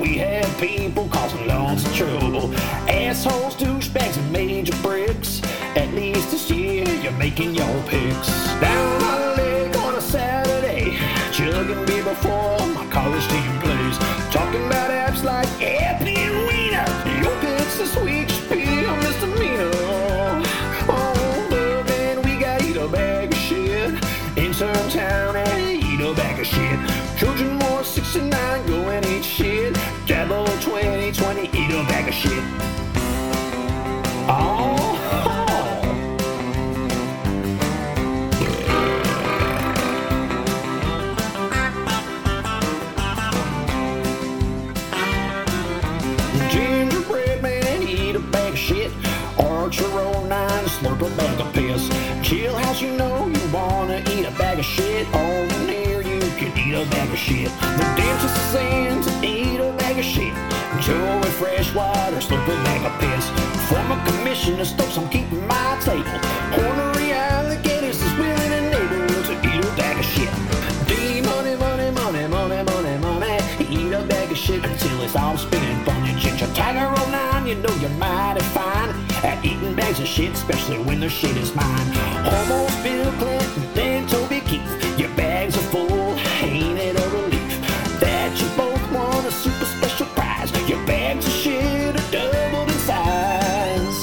We have people causing lots of trouble. Assholes, douchebags, and major bricks. At least this year you're making your picks. Down on lake on a Saturday, chugging beer before Archer 09, slurp a bag of piss. Chill house, you know you wanna eat a bag of shit. On here, you can eat a bag of shit. The dentist sends eat a bag of shit. Joey Freshwater, slurp a bag of piss. Former commissioner Stokes, I'm keeping my table. Ornery alligators is willing and able to eat a bag of shit. D money, money, money, money, money, money. Eat a bag of shit until it's all spinning. Bunny ginger tiger 09, you know you're mighty fine at eating bags of shit, especially when the shit is mine. Almost Bill Clinton, then Toby Keith. Your bags are full, ain't it a relief that you both won a super special prize? Your bags of shit are doubled in size.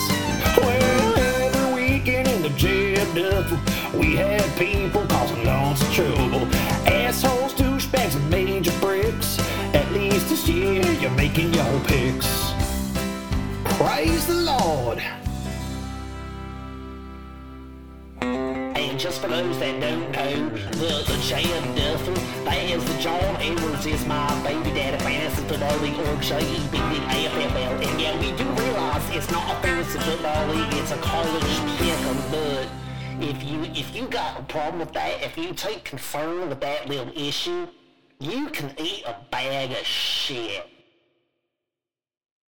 Well, every weekend in the jail duffel, we have people causing lots of trouble. Assholes, douchebags, and major bricks. At least this year you're making your picks. Praise the Lord. And just for those that don't know, the, the Jam Duffel, that is the John Edwards is my baby daddy fantasy football league org J-E-B-B AFFL. And yeah, we do realize it's not a fantasy football league, it's a college pick'em, but if you if you got a problem with that, if you take concern with that little issue, you can eat a bag of shit.